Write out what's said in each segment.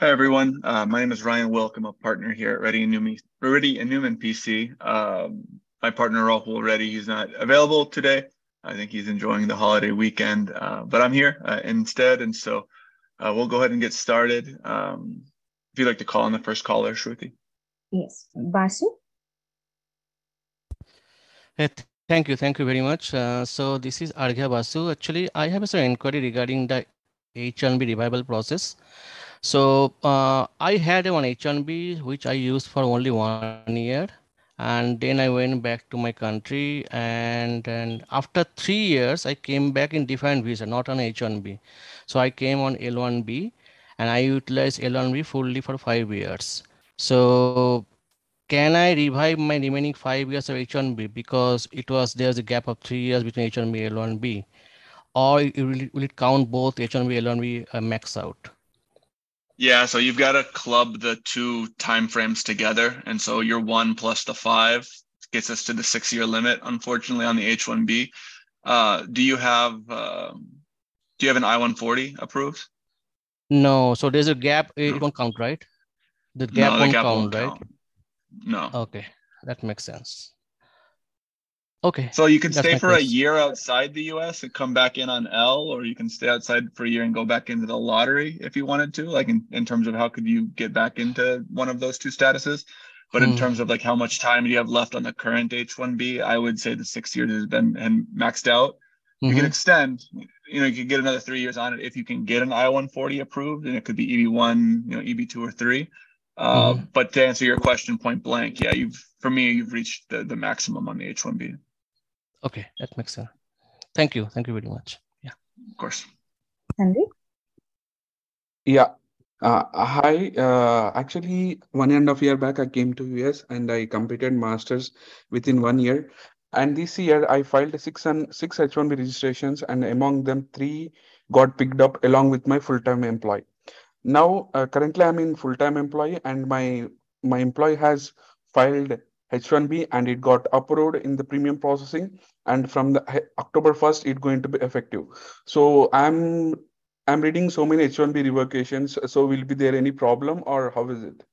Hi, everyone. Uh, my name is Ryan Wilk. I'm a partner here at Reddy and Neumann, Reddy and Neumann PC. Um, my partner, Rahul Reddy, he's not available today. I think he's enjoying the holiday weekend, uh, but I'm here uh, instead. And so uh, we'll go ahead and get started. Um, if you'd like to call on the first caller, Shruti. Yes. Basu? Thank you. Thank you very much. Uh, so this is Arghya Basu. Actually, I have a certain inquiry regarding the H1B revival process. So uh, I had one H1B which I used for only one year, and then I went back to my country. And and after three years, I came back in different visa, not on H1B. So I came on L1B, and I utilized L1B fully for five years. So can I revive my remaining five years of H1B because it was there's a gap of three years between H1B and L1B, or will it, count both H1B L1B uh, max out? Yeah, so you've got to club the two time frames together, and so your one plus the five gets us to the six year limit. Unfortunately, on the H one B, uh, do you have uh, do you have an I one forty approved? No, so there's a gap. It won't count, right? The gap, no, the won't, gap count, won't right? Count. No. Okay, that makes sense. Okay. So you can stay for a year outside the US and come back in on L, or you can stay outside for a year and go back into the lottery if you wanted to, like in, in terms of how could you get back into one of those two statuses. But in hmm. terms of like how much time do you have left on the current H1B, I would say the six years has been and maxed out. Mm-hmm. You can mm-hmm. extend, you know, you can get another three years on it if you can get an I-140 approved, and it could be EB1, you know, EB2 or three. Uh, mm-hmm. But to answer your question point blank, yeah, you've for me, you've reached the, the maximum on the H1B. Okay, that makes sense. Thank you. Thank you very much. Yeah. Of course. Andy? Yeah. Uh, hi. Uh, actually, one and a half year back, I came to US and I completed masters within one year. And this year, I filed six and six H1B registrations, and among them, three got picked up along with my full-time employee. Now, uh, currently, I'm in full-time employee, and my my employee has filed H1B and it got approved in the premium processing and from the October 1st it's going to be effective. So I'm I'm reading so many H1B revocations. So will be there any problem or how is it?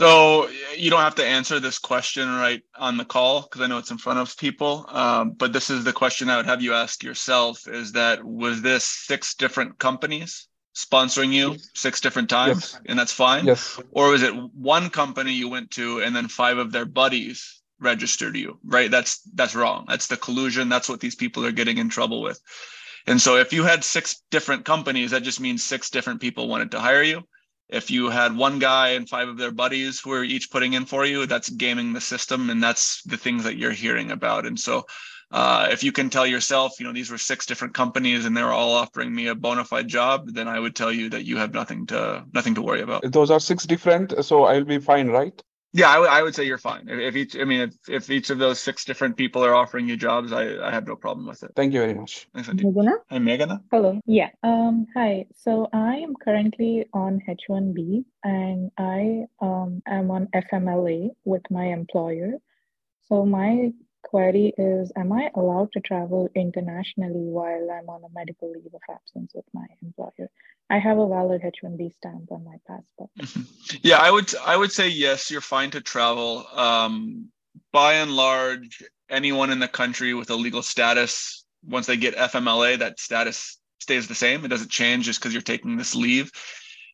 So you don't have to answer this question right on the call because I know it's in front of people. Um, but this is the question I would have you ask yourself: Is that was this six different companies? Sponsoring you six different times yes. and that's fine? Yes. Or was it one company you went to and then five of their buddies registered you? Right? That's that's wrong. That's the collusion. That's what these people are getting in trouble with. And so if you had six different companies that just means six different people wanted to hire you. If you had one guy and five of their buddies who are each putting in for you that's gaming the system and that's the things that you're hearing about. And so uh, if you can tell yourself, you know, these were six different companies and they were all offering me a bona fide job, then I would tell you that you have nothing to nothing to worry about. Those are six different, so I'll be fine, right? Yeah, I, w- I would say you're fine. If, if, each, I mean, if, if each of those six different people are offering you jobs, I, I have no problem with it. Thank you very much. Thanks, Meghana? Hi, Meghana. Hello. Yeah. Um. Hi. So I am currently on H1B, and I um am on FMLA with my employer. So my query is Am I allowed to travel internationally while I'm on a medical leave of absence with my employer? I have a valid H 1B stamp on my passport. Mm-hmm. Yeah, I would, I would say yes, you're fine to travel. Um, by and large, anyone in the country with a legal status, once they get FMLA, that status stays the same. It doesn't change just because you're taking this leave.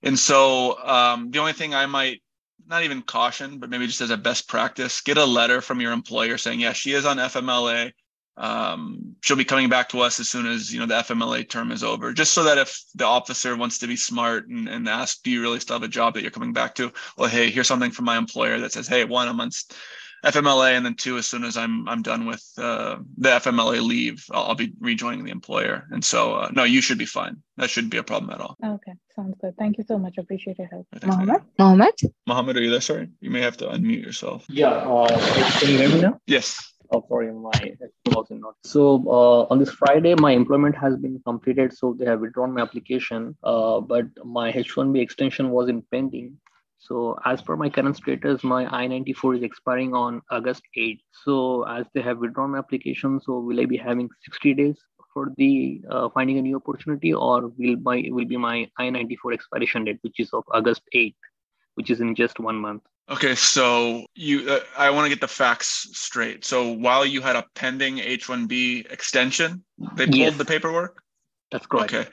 And so um, the only thing I might not even caution, but maybe just as a best practice, get a letter from your employer saying, yeah, she is on FMLA. Um, she'll be coming back to us as soon as you know the FMLA term is over, just so that if the officer wants to be smart and, and ask, do you really still have a job that you're coming back to? Well, hey, here's something from my employer that says, hey, one, I'm on FMLA, and then two, as soon as I'm I'm done with uh, the FMLA leave, I'll, I'll, be rejoining the employer. And so, uh, no, you should be fine. That shouldn't be a problem at all. Okay, sounds good. Thank you so much. Appreciate your help. Mohammed. Mohammed. Mohammed, are you there? Sorry, you may have to unmute yourself. Yeah. Uh, can you hear me now? Yes. Oh, sorry, my was not. So uh, on this Friday, my employment has been completed. So they have withdrawn my application, uh, but my H1B extension was in pending. So as per my current status, my I-94 is expiring on August 8th. So as they have withdrawn my application, so will I be having 60 days for the uh, finding a new opportunity, or will my will be my I-94 expiration date, which is of August 8th, which is in just one month? Okay, so you, uh, I want to get the facts straight. So while you had a pending H-1B extension, they pulled yes. the paperwork. That's correct. Okay,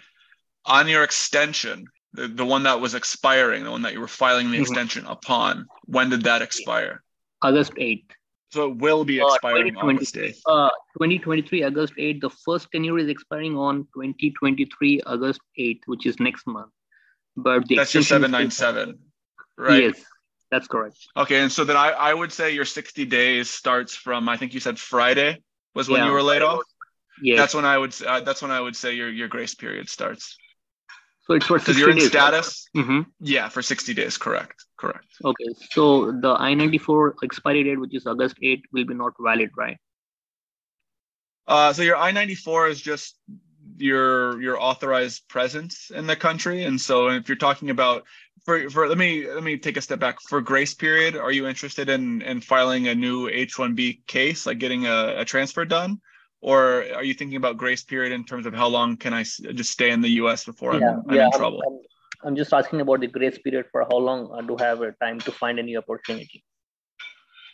on your extension, the, the one that was expiring, the one that you were filing the mm-hmm. extension upon, when did that expire? August 8th. So it will be uh, expiring uh, August 8th. Uh, 2023 August 8th. The first tenure is expiring on 2023 August 8th, which is next month. But the that's your 797, right? Yes. That's correct. Okay, and so then I, I would say your 60 days starts from I think you said Friday was when yeah, you were laid off. Yeah, that's when I would uh, that's when I would say your your grace period starts. So it's for 60 you're in days, status. Right? Mm-hmm. Yeah, for 60 days, correct, correct. Okay, so the I-94 expiry date, which is August 8, will be not valid, right? Uh, so your I-94 is just your your authorized presence in the country, and so if you're talking about for, for let me let me take a step back for grace period are you interested in in filing a new h1b case like getting a, a transfer done or are you thinking about grace period in terms of how long can i just stay in the us before yeah, i'm, I'm yeah, in trouble? I'm, I'm, just asking about the grace period for how long I do have a time to find a new opportunity?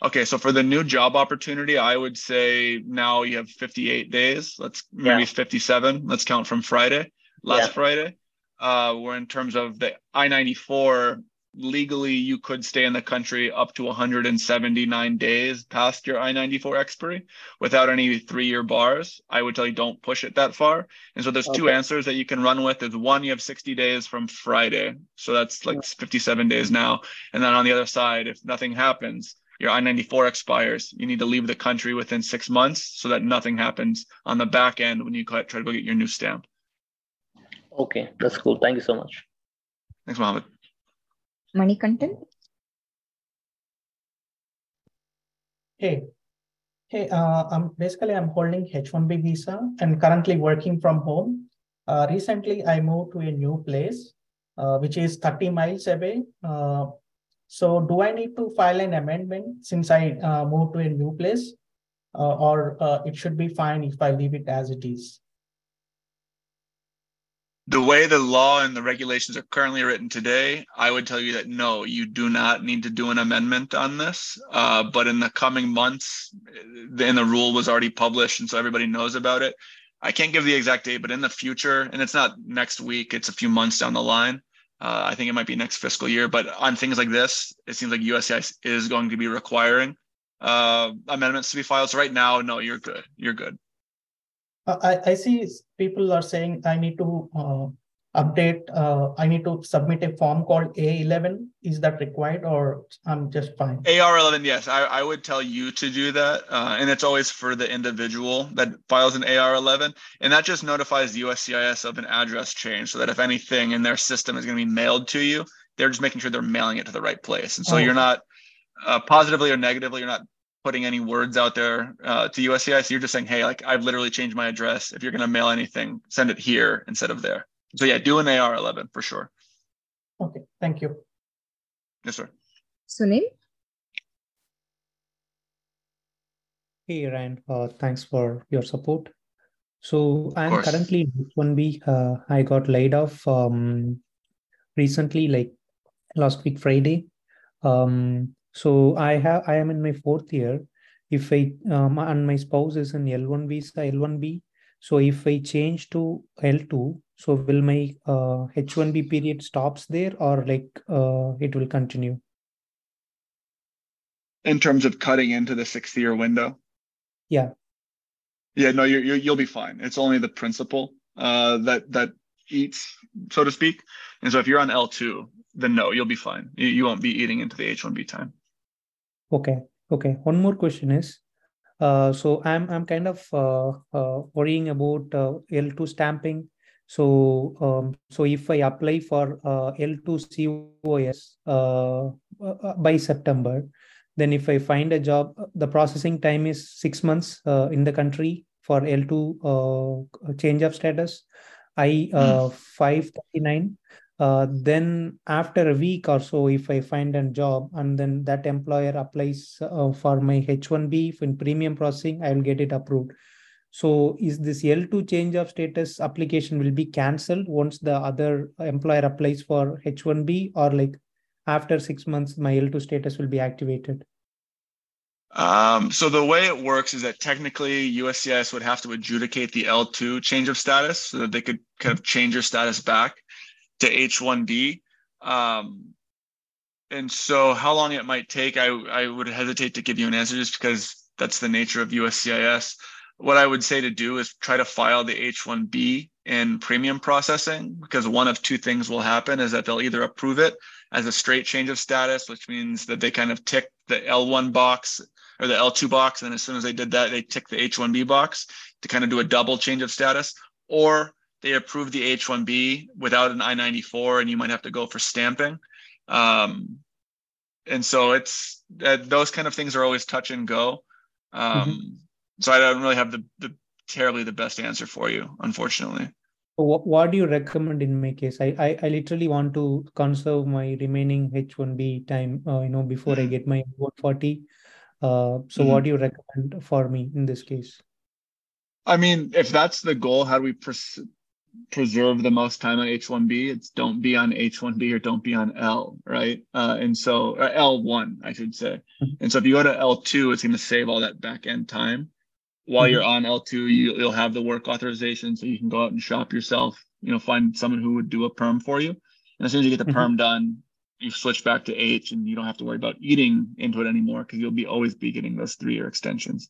Okay so for the new job opportunity i would say now you have 58 days. Let's maybe yeah. 57 let's count from friday last yeah. friday. Uh, where in terms of the I 94, legally you could stay in the country up to 179 days past your I 94 expiry without any three year bars. I would tell you don't push it that far. And so there's okay. two answers that you can run with. Is one, you have 60 days from Friday. So that's like 57 days now. And then on the other side, if nothing happens, your I 94 expires, you need to leave the country within six months so that nothing happens on the back end when you try to go get your new stamp. Okay, that's cool. Thank you so much. Thanks, Mohammed. Money content. Hey, hey. Uh, I'm basically I'm holding H1B visa and currently working from home. Uh, recently, I moved to a new place, uh, which is 30 miles away. Uh, so, do I need to file an amendment since I uh, moved to a new place, uh, or it should be fine if I leave it as it is? The way the law and the regulations are currently written today, I would tell you that no, you do not need to do an amendment on this. Uh, but in the coming months, and the rule was already published, and so everybody knows about it. I can't give the exact date, but in the future, and it's not next week, it's a few months down the line. Uh, I think it might be next fiscal year, but on things like this, it seems like USCIS is going to be requiring uh, amendments to be filed. So right now, no, you're good. You're good. I, I see people are saying I need to uh, update, uh, I need to submit a form called A11. Is that required or I'm just fine? AR11, yes. I, I would tell you to do that. Uh, and it's always for the individual that files an AR11. And that just notifies USCIS of an address change so that if anything in their system is going to be mailed to you, they're just making sure they're mailing it to the right place. And so oh. you're not uh, positively or negatively, you're not putting any words out there uh, to USCIS. You're just saying, hey, like I've literally changed my address. If you're going to mail anything, send it here instead of there. So yeah, do an AR11 for sure. Okay, thank you. Yes, sir. Sunil? Hey, Ryan. Uh, thanks for your support. So I'm currently H1B. Uh, I got laid off um, recently, like last week, Friday. Um, so I have I am in my fourth year. If I um, and my spouse is in L1 visa, L1B. So if I change to L2, so will my uh, H1B period stops there or like uh, it will continue? In terms of cutting into the sixth year window. Yeah. Yeah, no, you're, you're you'll be fine. It's only the principal uh, that that eats, so to speak. And so if you're on L2, then no, you'll be fine. You, you won't be eating into the H1B time. Okay. Okay. One more question is, uh, so I'm I'm kind of uh, uh, worrying about uh, L2 stamping. So um, so if I apply for uh, L2 COS uh, uh, by September, then if I find a job, the processing time is six months uh, in the country for L2 uh, change of status. I uh, mm. 539 uh, then after a week or so if i find a job and then that employer applies uh, for my h1b in premium processing i will get it approved. So is this l2 change of status application will be cancelled once the other employer applies for h1b or like after six months my l2 status will be activated? Um, so the way it works is that technically USCIS would have to adjudicate the L2 change of status so that they could kind of change your status back to H1B. Um, and so how long it might take, I, I would hesitate to give you an answer just because that's the nature of USCIS. What I would say to do is try to file the H1B in premium processing because one of two things will happen is that they'll either approve it as a straight change of status, which means that they kind of tick the L1 box or the L2 box. And as soon as they did that, they tick the H1B box to kind of do a double change of status. Or they approve the H1B without an I-94, and you might have to go for stamping. Um, and so it's uh, those kind of things are always touch and go. Um, mm-hmm. So I don't really have the, the terribly the best answer for you, unfortunately. What, what do you recommend in my case? I, I, I literally want to conserve my remaining H1B time, uh, you know, before mm-hmm. I get my 140. Uh, so mm-hmm. what do you recommend for me in this case? I mean, if that's the goal, how do we pers- preserve the most time on H1B. It's don't be on H1B or don't be on L, right? Uh, and so L1, I should say. Mm-hmm. And so if you go to L2, it's going to save all that back end time. While mm-hmm. you're on L2, you, you'll have the work authorization, so you can go out and shop yourself. You know, find someone who would do a perm for you. And as soon as you get the mm-hmm. perm done, you switch back to H, and you don't have to worry about eating into it anymore because you'll be always be getting those three year extensions.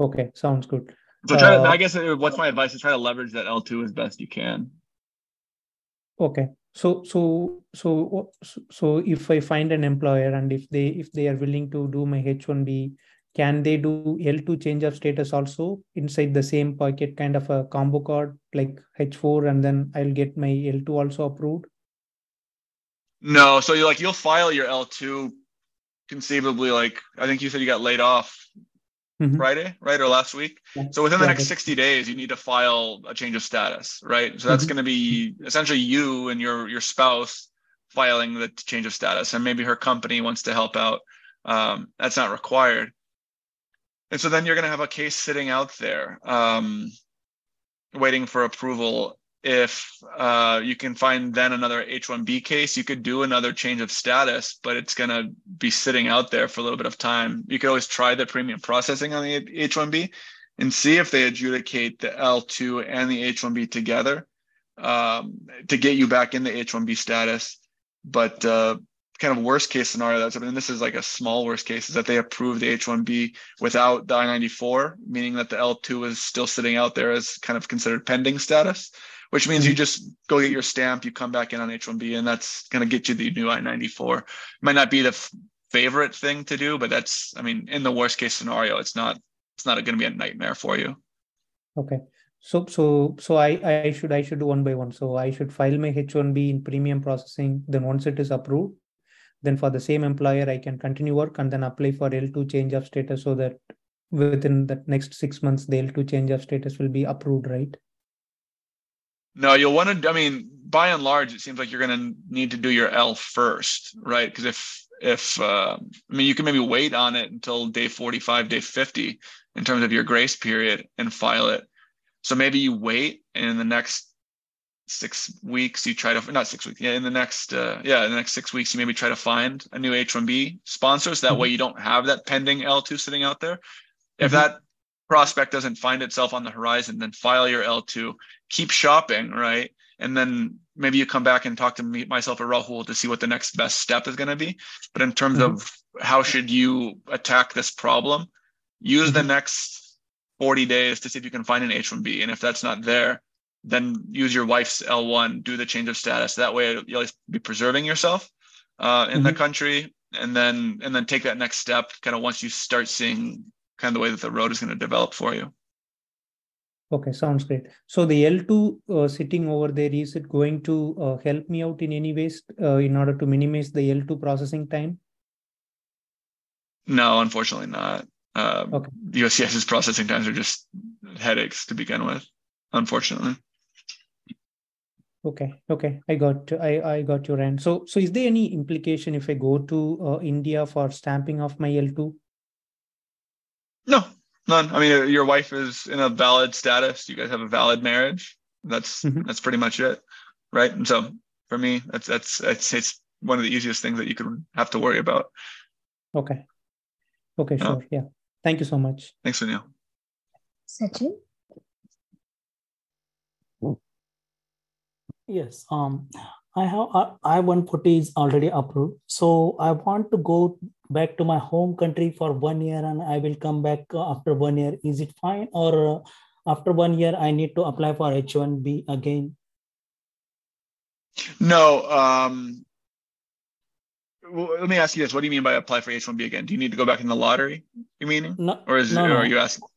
Okay, sounds good. So try to, uh, I guess uh, what's my advice is try to leverage that L2 as best you can. Okay. So so so so if I find an employer and if they if they are willing to do my H1B, can they do L2 change of status also inside the same pocket kind of a combo card like H4 and then I'll get my L2 also approved? No, so you like you'll file your L2 conceivably like I think you said you got laid off mm-hmm. Friday, right, or last week. Yeah. So within the yeah, next 60 days, you need to file a change of status, right? So that's mm-hmm. going to be essentially you and your your spouse filing the change of status, and maybe her company wants to help out. Um, that's not required. And so then you're going to have a case sitting out there, um, waiting for approval if uh, you can find then another H1B case, you could do another change of status, but it's going to be sitting out there for a little bit of time. You could always try the premium processing on the H1B and see if they adjudicate the L2 and the H1B together um, to get you back in the H1B status. But uh, kind of worst case scenario that's I mean this is like a small worst case is that they approve the H1B without the I-94, meaning that the L2 is still sitting out there as kind of considered pending status which means you mm-hmm. just go get your stamp, you come back in on H1B, and that's going to get you the new I-94. Might not be the f- favorite thing to do, but that's, I mean, in the worst case scenario, it's not, it's not going to be a nightmare for you. Okay. So, so, so I, I should, I should do one by one. So I should file my H1B in premium processing. Then once it is approved, then for the same employer, I can continue work and then apply for L2 change of status so that within the next six months, the L2 change of status will be approved, right? No, you'll want to. I mean, by and large, it seems like you're going to need to do your L first, right? Because if if uh, I mean, you can maybe wait on it until day 45, day 50 in terms of your grace period and file it. So maybe you wait, and in the next six weeks you try to not six weeks, yeah, in the next uh, yeah, in the next six weeks you maybe try to find a new H1B sponsor, so that mm-hmm. way you don't have that pending L2 sitting out there. If mm-hmm. that prospect doesn't find itself on the horizon, then file your L2, keep shopping, right? and then maybe you come back and talk to me, myself or Rahul to see what the next best step is going to be. But in terms mm-hmm. of how should you attack this problem, use mm-hmm. the next 40 days to see if you can find an H1B. And if that's not there, then use your wife's L1, do the change of status. That way you'll be preserving yourself uh, in mm-hmm. the country and then and then take that next step kind of once you start seeing kind of the way that the road is going to develop for you. Okay, sounds great. So the L2 uh, sitting over there, is it going to uh, help me out in any ways uh, in order to minimize the L2 processing time? No, unfortunately not. Um, okay. USCIS's processing times are just headaches to begin with, unfortunately. Okay, okay, I got I I got your end. So so is there any implication if I go to uh, India for stamping of my L2? No, none. I mean, your wife is in a valid status. You guys have a valid marriage. That's mm-hmm. that's pretty much it, right? And so for me, that's that's it's it's one of the easiest things that you could have to worry about. Okay. Okay, sure. Yeah. Thank you so much. Thanks, Sunil. Sachin. Yes, um, I have uh, I-140 is already approved. So I want to go back to my home country for one year and I will come back after one year. Is it fine? Or uh, after one year, I need to apply for H1B again? No. Um, well, let me ask you this. What do you mean by apply for H1B again? Do you need to go back in the lottery? You meaning? No. Or is no. or are you asking?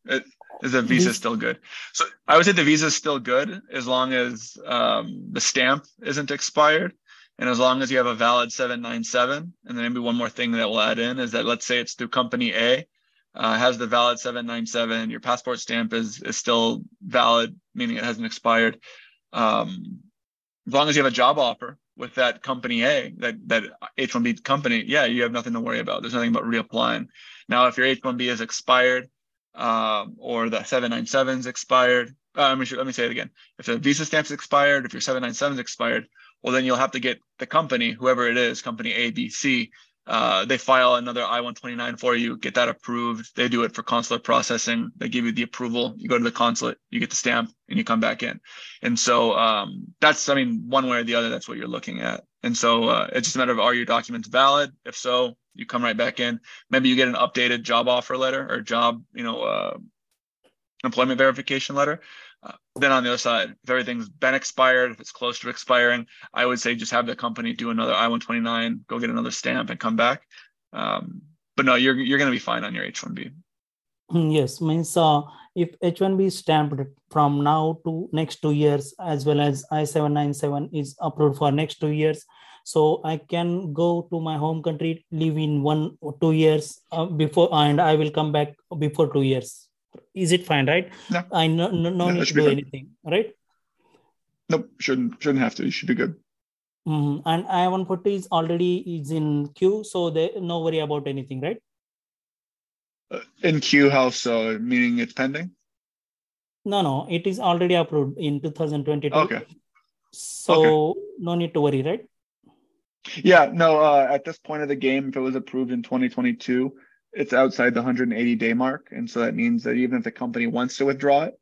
Is the visa still good? So I would say the visa is still good as long as um, the stamp isn't expired. And as long as you have a valid 797, and then maybe one more thing that we'll add in is that let's say it's through company A, uh, has the valid 797, your passport stamp is is still valid, meaning it hasn't expired. Um, as long as you have a job offer with that company A, that that H1B company, yeah, you have nothing to worry about. There's nothing about reapplying. Now, if your H1B is expired, um, or the 797 is expired. Uh, let, me, let me say it again. If the visa stamp is expired, if your 797 is expired, well, then you'll have to get the company, whoever it is, company A, B, C, uh, they file another I-129 for you, get that approved. They do it for consular processing. They give you the approval. You go to the consulate, you get the stamp, and you come back in. And so um, that's, I mean, one way or the other, that's what you're looking at. And so uh, it's just a matter of are your documents valid? If so, you come right back in. Maybe you get an updated job offer letter or job, you know, uh, employment verification letter. Then on the other side, if everything's been expired, if it's close to expiring, I would say just have the company do another I-129, go get another stamp, and come back. Um, but no, you're you're going to be fine on your H-1B. Hmm, yes, means uh, if H-1B is stamped from now to next two years, as well as I-797 is approved for next two years, so i can go to my home country live in one or two years uh, before and i will come back before two years is it fine right? No. I no, no, no, no need to do anything right? Nope shouldn't shouldn't have to. You should be good. Mm-hmm. and i-140 is already is in queue so there no worry about anything right? Uh, in queue how so? Meaning it's pending? No no. It is already approved in 2022 okay. So okay. no need to worry right? Yeah, no, uh, at this point of the game, if it was approved in 2022, it's outside the 180 day mark. And so that means that even if the company wants to withdraw it,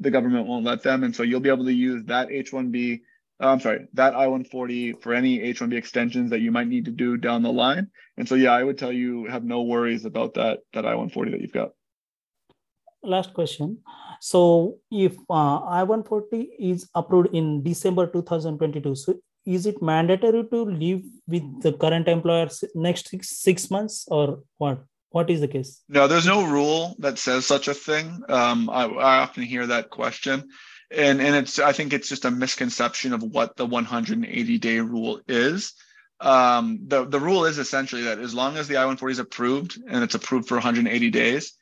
the government won't let them. And so you'll be able to use that H1B, uh, I'm sorry, that I 140 for any H1B extensions that you might need to do down the line. And so, yeah, I would tell you have no worries about that, that I 140 that you've got. Last question. So if uh, I 140 is approved in December 2022, so is it mandatory to leave with the current employer next six, six months or what? What is the case? No, there's no rule that says such a thing. Um, I, I often hear that question, and and it's I think it's just a misconception of what the 180 day rule is. Um, the the rule is essentially that as long as the I-140 is approved and it's approved for 180 days,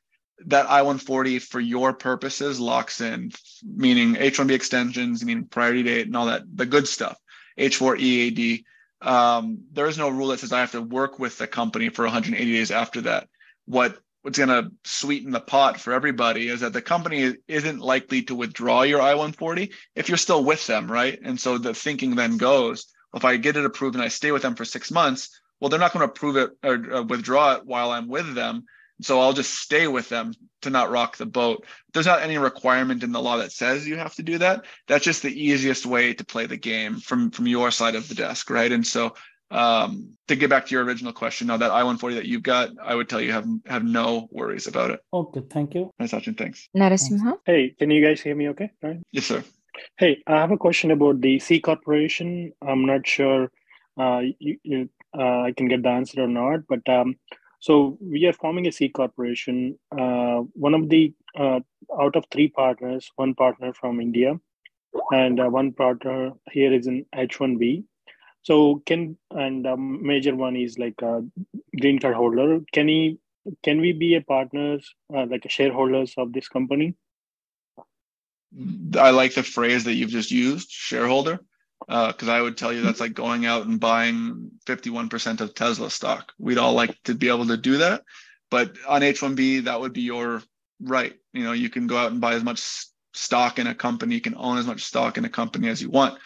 that I-140 for your purposes locks in, meaning H-1B extensions, meaning priority date and all that, the good stuff. H4 EAD. Um, there is no rule that says I have to work with the company for 180 days after that. What what's going to sweeten the pot for everybody is that the company isn't likely to withdraw your I-140 if you're still with them, right? And so the thinking then goes, if I get it approved and I stay with them for six months, well, they're not going to approve it or, or withdraw it while I'm with them. So I'll just stay with them to not rock the boat. There's not any requirement in the law that says you have to do that. That's just the easiest way to play the game from from your side of the desk, right? And so um, to get back to your original question, now that I-140 that you've got, I would tell you have have no worries about it. Okay, thank you. Nice, Sachin. Thanks. Narasimha. Hey, can you guys hear me okay? Right? Yes, sir. Hey, I have a question about the C corporation. I'm not sure uh, you, you, uh, I can get the answer or not, but um, so we are forming a C corporation. Uh, one of the uh, out of three partners, one partner from India, and uh, one partner here is in H1B. So can and um, major one is like a green card holder. Can he? Can we be a partners uh, like a shareholders of this company? I like the phrase that you've just used, shareholder, because uh, I would tell you that's like going out and buying 51% of Tesla stock. We'd all like to be able to do that, but on H1B, that would be your right. You know, you can go out and buy as much stock in a company, you can own as much stock in a company as you want.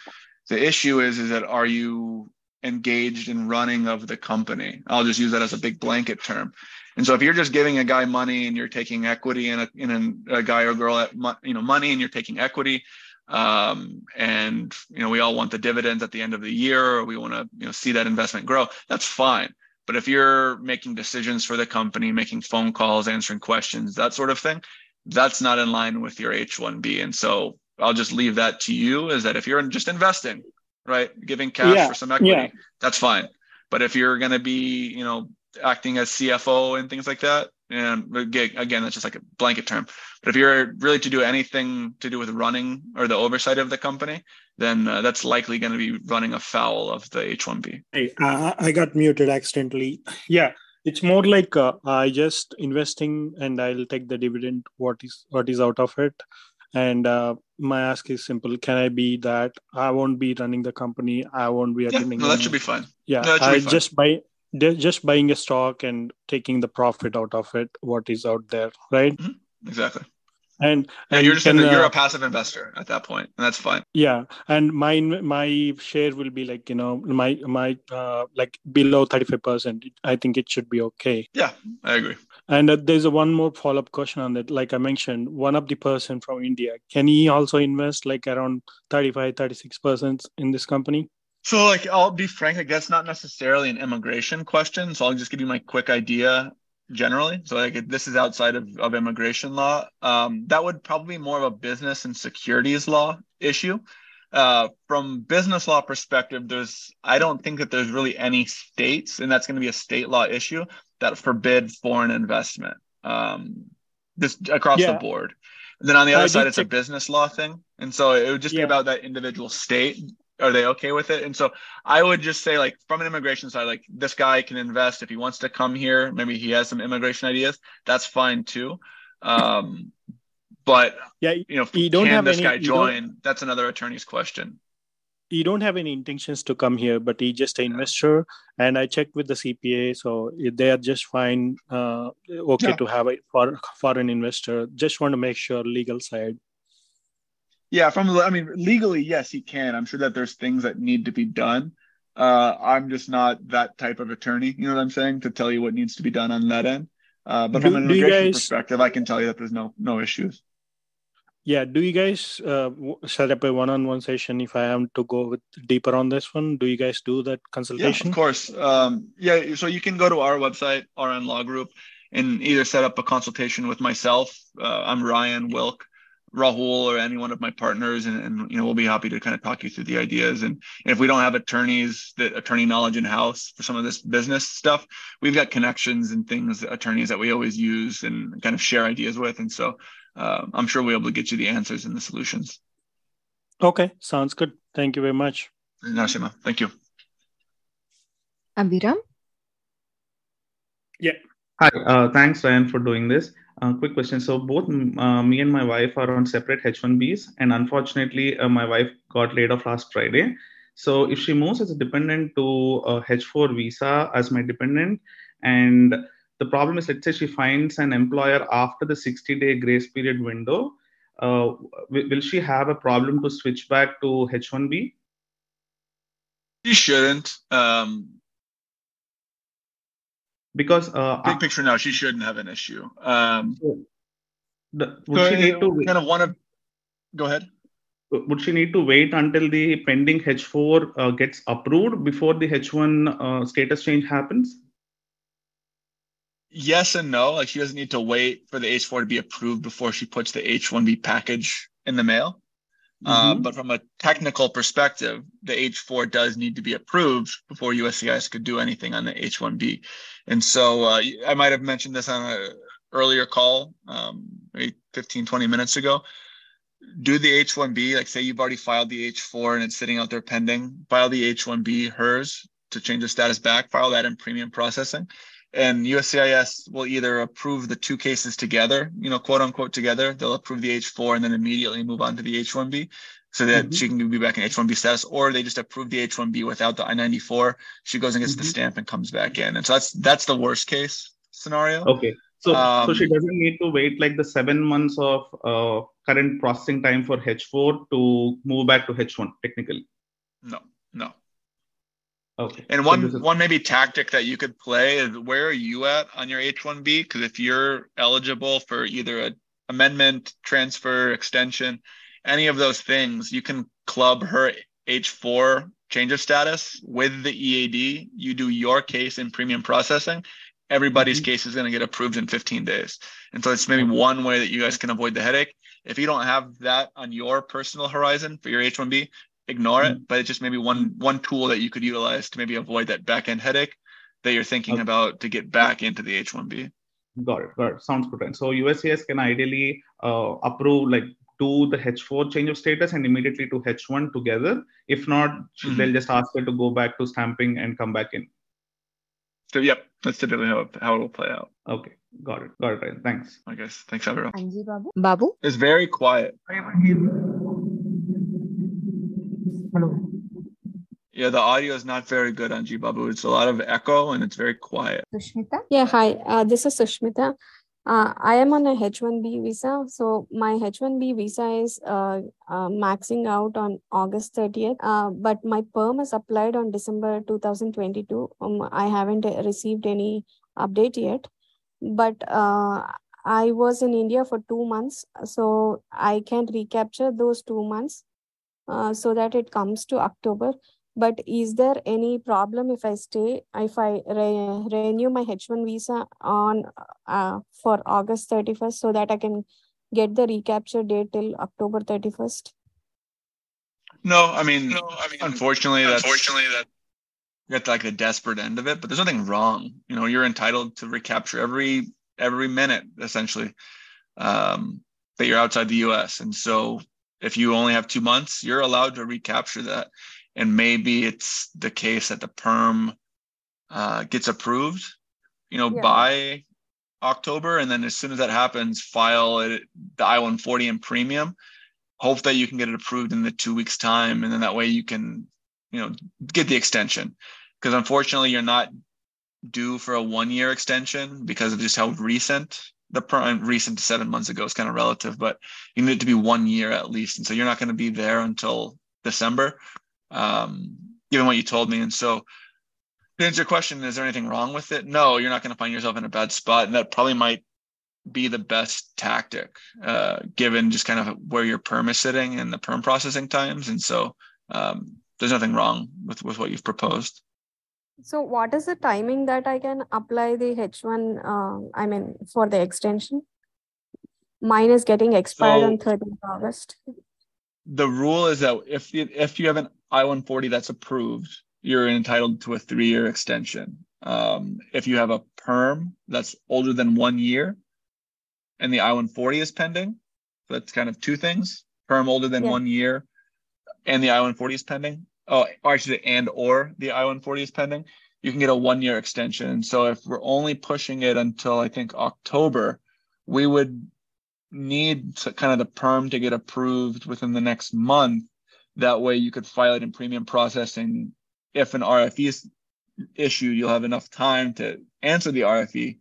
The issue is, is that are you engaged in running of the company? I'll just use that as a big blanket term. And so if you're just giving a guy money and you're taking equity in a, in a, a guy or girl at you know money and you're taking equity, um, and you know we all want the dividends at the end of the year or we want to you know see that investment grow, that's fine. But if you're making decisions for the company, making phone calls, answering questions, that sort of thing, that's not in line with your H1B. And so I'll just leave that to you. Is that if you're just investing, right, giving cash yeah. for some equity, yeah. that's fine. But if you're going to be, you know, acting as CFO and things like that. And again, that's just like a blanket term. But if you're really to do anything to do with running or the oversight of the company, then uh, that's likely going to be running afoul of the H1B. Hey, uh, I got muted accidentally. Yeah, it's more like uh, I just investing and I'll take the dividend. What is what is out of it? And uh, my ask is simple: Can I be that? I won't be running the company. I won't be attending. Yeah, no, that should be fine. Yeah, no, I just buy just buying a stock and taking the profit out of it what is out there right mm-hmm. exactly and, yeah, you're just can, you're uh, a passive investor at that point and that's fine. Yeah and my my share will be like you know my my uh, like below 35% i think it should be okay. Yeah i agree. And uh, there's a one more follow-up question on that. Like i mentioned one of the person from india can he also invest like around 35 36% in this company? So, like, I'll be frank, I guess not necessarily an immigration question. So, I'll just give you my quick idea generally. So, like, this is outside of, of immigration law. Um, that would probably be more of a business and securities law issue. Uh, from business law perspective, there's I don't think that there's really any states, and that's going to be a state law issue that forbid foreign investment. Um, just across yeah. the board. And then on the other I side, it's a business law thing, and so it would just yeah. be about that individual state are they okay with it? And so I would just say, like, from an immigration side, like this guy can invest if he wants to come here. Maybe he has some immigration ideas. That's fine too. Um, but yeah, you know, you don't can have this any, guy join? That's another attorney's question. You don't have any intentions to come here, but he's just an investor. And I checked with the CPA, so they are just fine. Uh, okay yeah. to have a for foreign investor. Just want to make sure legal side. Yeah, from I mean, legally, yes, he can. I'm sure that there's things that need to be done. Uh, I'm just not that type of attorney. You know what I'm saying? To tell you what needs to be done on that end. Uh, but do, from an immigration guys, perspective, I can tell you that there's no no issues. Yeah. Do you guys uh, set up a one-on-one session if I am to go with deeper on this one? Do you guys do that consultation? Yeah, of course. Um, yeah. So you can go to our website, RN Law Group, and either set up a consultation with myself. Uh, I'm Ryan Wilk Rahul or any one of my partners, and, and, you know we'll be happy to kind of talk you through the ideas. And, and if we don't have attorneys that attorney knowledge in house for some of this business stuff, we've got connections and things attorneys that we always use and kind of share ideas with. And so uh, I'm sure we'll be able to get you the answers and the solutions. Okay, sounds good. Thank you very much. Nashima, thank you. Abhiram? Yeah. Hi, uh, thanks, Ryan, for doing this. Uh, quick question. So both uh, me and my wife are on separate H1Bs, and unfortunately, uh, my wife got laid off last Friday. So if she moves as a dependent to a H4 visa as my dependent, and the problem is, let's say she finds an employer after the 60-day grace period window, uh, will she have a problem to switch back to H1B? She shouldn't. Um, because uh, big picture now she shouldn't have an issue. Um the, would she need to kind of one of go ahead. Would she need to wait until the pending h4 uh, gets approved before the h1 uh, status change happens? Yes and no like she doesn't need to wait for the h4 to be approved before she puts the h1b package in the mail uh, mm-hmm. But from a technical perspective, the H4 does need to be approved before USCIS could do anything on the H1B. And so uh, I might have mentioned this on an earlier call, um, maybe 15, 20 minutes ago. Do the H1B, like say you've already filed the H4 and it's sitting out there pending, file the H1B, hers to change the status back, file that in premium processing and USCIS will either approve the two cases together, you know, quote unquote together. They'll approve the H4 and then immediately move on to the H1B so that mm-hmm. she can be back in H1B status, or they just approve the H1B without the I-94. She goes and gets mm-hmm. the stamp and comes back in. And so that's that's the worst case scenario. Okay. So, um, so she doesn't need to wait like the seven months of uh, current processing time for H4 to move back to H1 technically. No, no. Okay. And one so is- one maybe tactic that you could play is where are you at on your H1B? Because if you're eligible for either a amendment, transfer, extension, any of those things, you can club her H4 change of status with the EAD. You do your case in premium processing. Everybody's mm-hmm. case is going to get approved in 15 days. And so it's maybe one way that you guys can avoid the headache. If you don't have that on your personal horizon for your H1B, ignore it, mm-hmm. but it's just maybe one one tool that you could utilize to maybe avoid that back end headache that you're thinking okay. about to get back into the H1B. Got it. Got it. Sounds good. So USCIS can ideally uh, approve like do the H4 change of status and immediately to H1 together. If not, mm-hmm. they'll just ask her to go back to stamping and come back in. So yep, that's typically how it, how it will play out. Okay, got it, got it. Right. Thanks. I guess. Thanks, everyone. Anji Babu. Babu. It's very quiet. Hello. Yeah, the audio is not very good on Babu. It's a lot of echo and it's very quiet. Sushmita? Yeah, hi. Uh, this is Sushmita. Uh, I am on a H1B visa. So my H1B visa is uh, uh, maxing out on August 30th. Uh, but my perm is applied on December 2022. Um, I haven't received any update yet. But uh, I was in India for two months. So I can't recapture those two months uh, so that it comes to October. But is there any problem if I stay, if I re- renew my H1 visa on uh, for August 31st so that I can get the recapture date till October 31st? No, I mean, no, I mean unfortunately, that's, unfortunately that that's like the desperate end of it. But there's nothing wrong. You know, you're entitled to recapture every every minute essentially um, that you're outside the U.S. And so if you only have two months, you're allowed to recapture that. And maybe it's the case that the perm uh, gets approved, you know, yeah. by October. And then as soon as that happens, file it, the I 140 in premium. Hope that you can get it approved in the two weeks' time. And then that way you can, you know, get the extension. Because unfortunately, you're not due for a one year extension because of just how recent the per- recent to seven months ago is kind of relative, but you need it to be one year at least. And so you're not going to be there until December, um, given what you told me. And so to answer your question, is there anything wrong with it? No, you're not going to find yourself in a bad spot. And that probably might be the best tactic, uh, given just kind of where your perm is sitting and the perm processing times. And so um, there's nothing wrong with, with what you've proposed. So what is the timing that I can apply the H1, uh, I mean, for the extension? Mine is getting expired so, on 13th August. The rule is that if you, if you have an I-140 that's approved, you're entitled to a three-year extension. Um, if you have a perm that's older than one year and the I-140 is pending, that's kind of two things, perm older than yeah. one year and the I-140 is pending, oh, or actually, and or the I-140 is pending, you can get a one-year extension. So if we're only pushing it until I think October, we would need to, kind of the perm to get approved within the next month. That way, you could file it in premium processing. If an RFE is issued, you'll have enough time to answer the RFE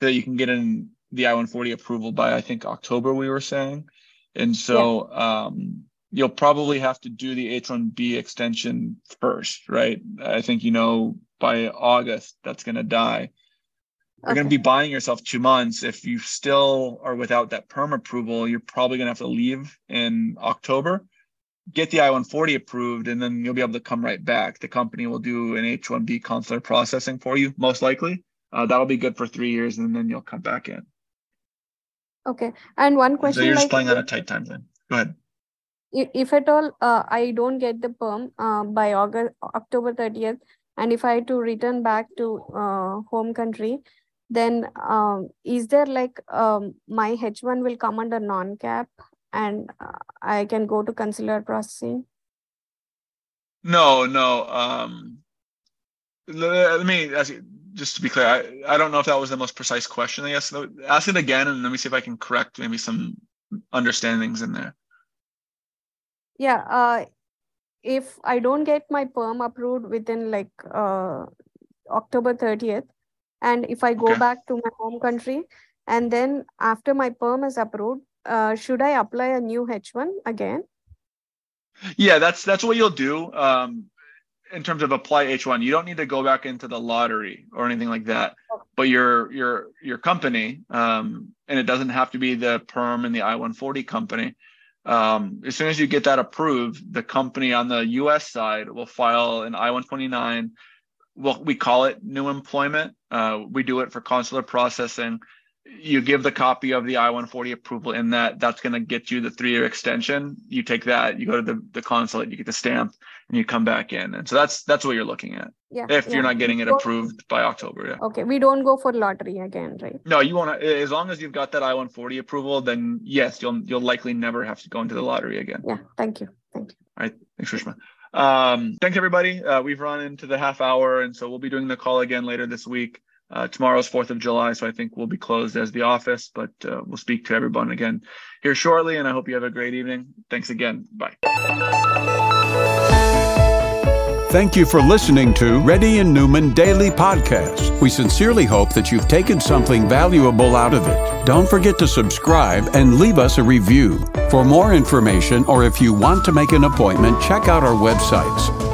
so that you can get in the I-140 approval by I think October. We were saying, and so yeah. um, you'll probably have to do the H1B extension first, right? I think you know by August that's going to die. you're okay. going to be buying yourself two months. If you still are without that perm approval, you're probably going to have to leave in October, get the I-140 approved, and then you'll be able to come right back. The company will do an H-1B consular processing for you, most likely. Uh, that'll be good for three years, and then you'll come back in. Okay. And one question. So you're just like, playing on a tight timeline. Go ahead. If at all uh, I don't get the perm uh, by August, October 30th, and if I had to return back to uh, home country, then um, is there like um, my H1 will come under non-cap and uh, I can go to consular processing? No, no. Um, let me ask you, just to be clear, I, I don't know if that was the most precise question. I guess ask it again and let me see if I can correct maybe some understandings in there. Yeah. Uh, if I don't get my perm approved within like uh, October 30th, and if I go okay. back to my home country, and then after my perm is approved, uh, should I apply a new H1 again? Yeah, that's that's what you'll do. Um, in terms of apply H1, you don't need to go back into the lottery or anything like that. But your your your company, um, and it doesn't have to be the perm and the I-140 company. Um, as soon as you get that approved, the company on the U.S. side will file an I-129 well, we call it new employment. Uh, we do it for consular processing. You give the copy of the I-140 approval in that. That's going to get you the three-year extension. You take that, you go to the, the consulate, you get the stamp, and you come back in. And so that's that's what you're looking at. Yeah. If yeah. you're not getting it approved by October. Yeah. Okay. We don't go for lottery again, right? No, you want to. As long as you've got that I-140 approval, then yes, you'll you'll likely never have to go into the lottery again. Yeah. Thank you. Thank you. All right. Thanks, Rishma. Um, thanks, everybody. Uh, we've run into the half hour, and so we'll be doing the call again later this week. Uh, tomorrow's 4th of July, so I think we'll be closed as the office, but uh, we'll speak to everyone again here shortly, and I hope you have a great evening. Thanks again. Bye. Thank you for listening to Reddy and Neumann Daily Podcast. We sincerely hope that you've taken something valuable out of it. Don't forget to subscribe and leave us a review. For more information or if you want to make an appointment, check out our websites